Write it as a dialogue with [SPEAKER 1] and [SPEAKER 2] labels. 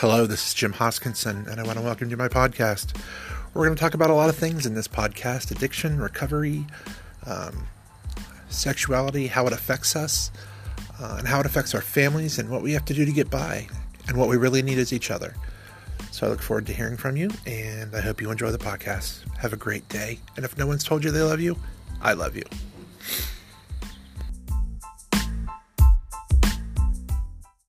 [SPEAKER 1] Hello, this is Jim Hoskinson, and I want to welcome you to my podcast. We're going to talk about a lot of things in this podcast addiction, recovery, um, sexuality, how it affects us, uh, and how it affects our families, and what we have to do to get by, and what we really need is each other. So I look forward to hearing from you, and I hope you enjoy the podcast. Have a great day. And if no one's told you they love you, I love you.